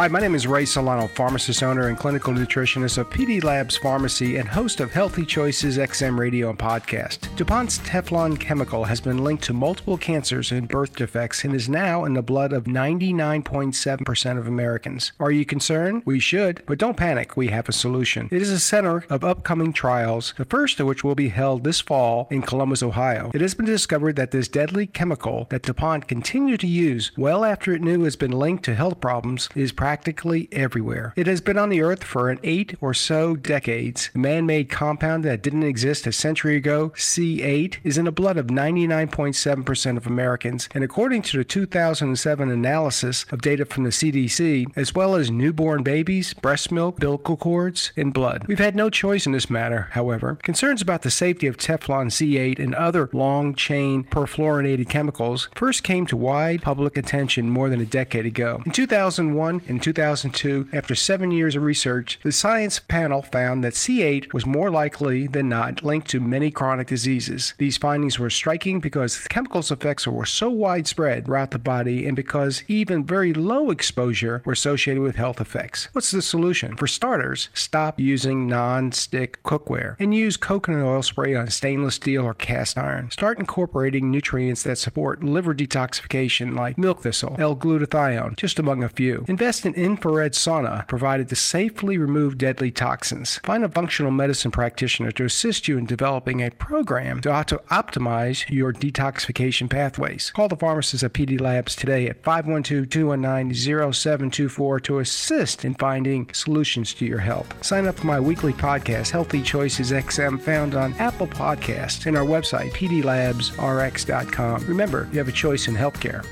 Hi, my name is Ray Solano, pharmacist owner and clinical nutritionist of PD Labs Pharmacy and host of Healthy Choices XM radio and podcast. DuPont's Teflon chemical has been linked to multiple cancers and birth defects and is now in the blood of 99.7% of Americans. Are you concerned? We should, but don't panic. We have a solution. It is the center of upcoming trials, the first of which will be held this fall in Columbus, Ohio. It has been discovered that this deadly chemical that DuPont continued to use well after it knew has been linked to health problems is practically everywhere. It has been on the earth for an eight or so decades. The man made compound that didn't exist a century ago, C8, is in the blood of 99.7% of Americans, and according to the 2007 analysis of data from the CDC, as well as newborn babies, breast milk, umbilical cords, and blood. We've had no choice in this matter, however. Concerns about the safety of Teflon C8 and other long chain perfluorinated chemicals first came to wide public attention more than a decade ago. In 2001 and 2002, after seven years of research, the science panel found that C8 was more likely than not linked to many chronic diseases. These findings were striking because chemical's effects were so widespread throughout the body and because even very low exposure were associated with health effects. What's the solution? For starters, stop using non-stick cookware and use coconut oil spray on stainless steel or cast iron. Start incorporating nutrients that support liver detoxification like milk thistle, L-glutathione, just among a few. Invest in infrared sauna provided to safely remove deadly toxins. Find a functional medicine practitioner to assist you in developing a program to auto optimize your detoxification pathways. Call the pharmacist at PD Labs today at 512-219-0724 to assist in finding solutions to your health. Sign up for my weekly podcast, Healthy Choices XM, found on Apple Podcasts and our website, pdlabsrx.com. Remember, you have a choice in healthcare.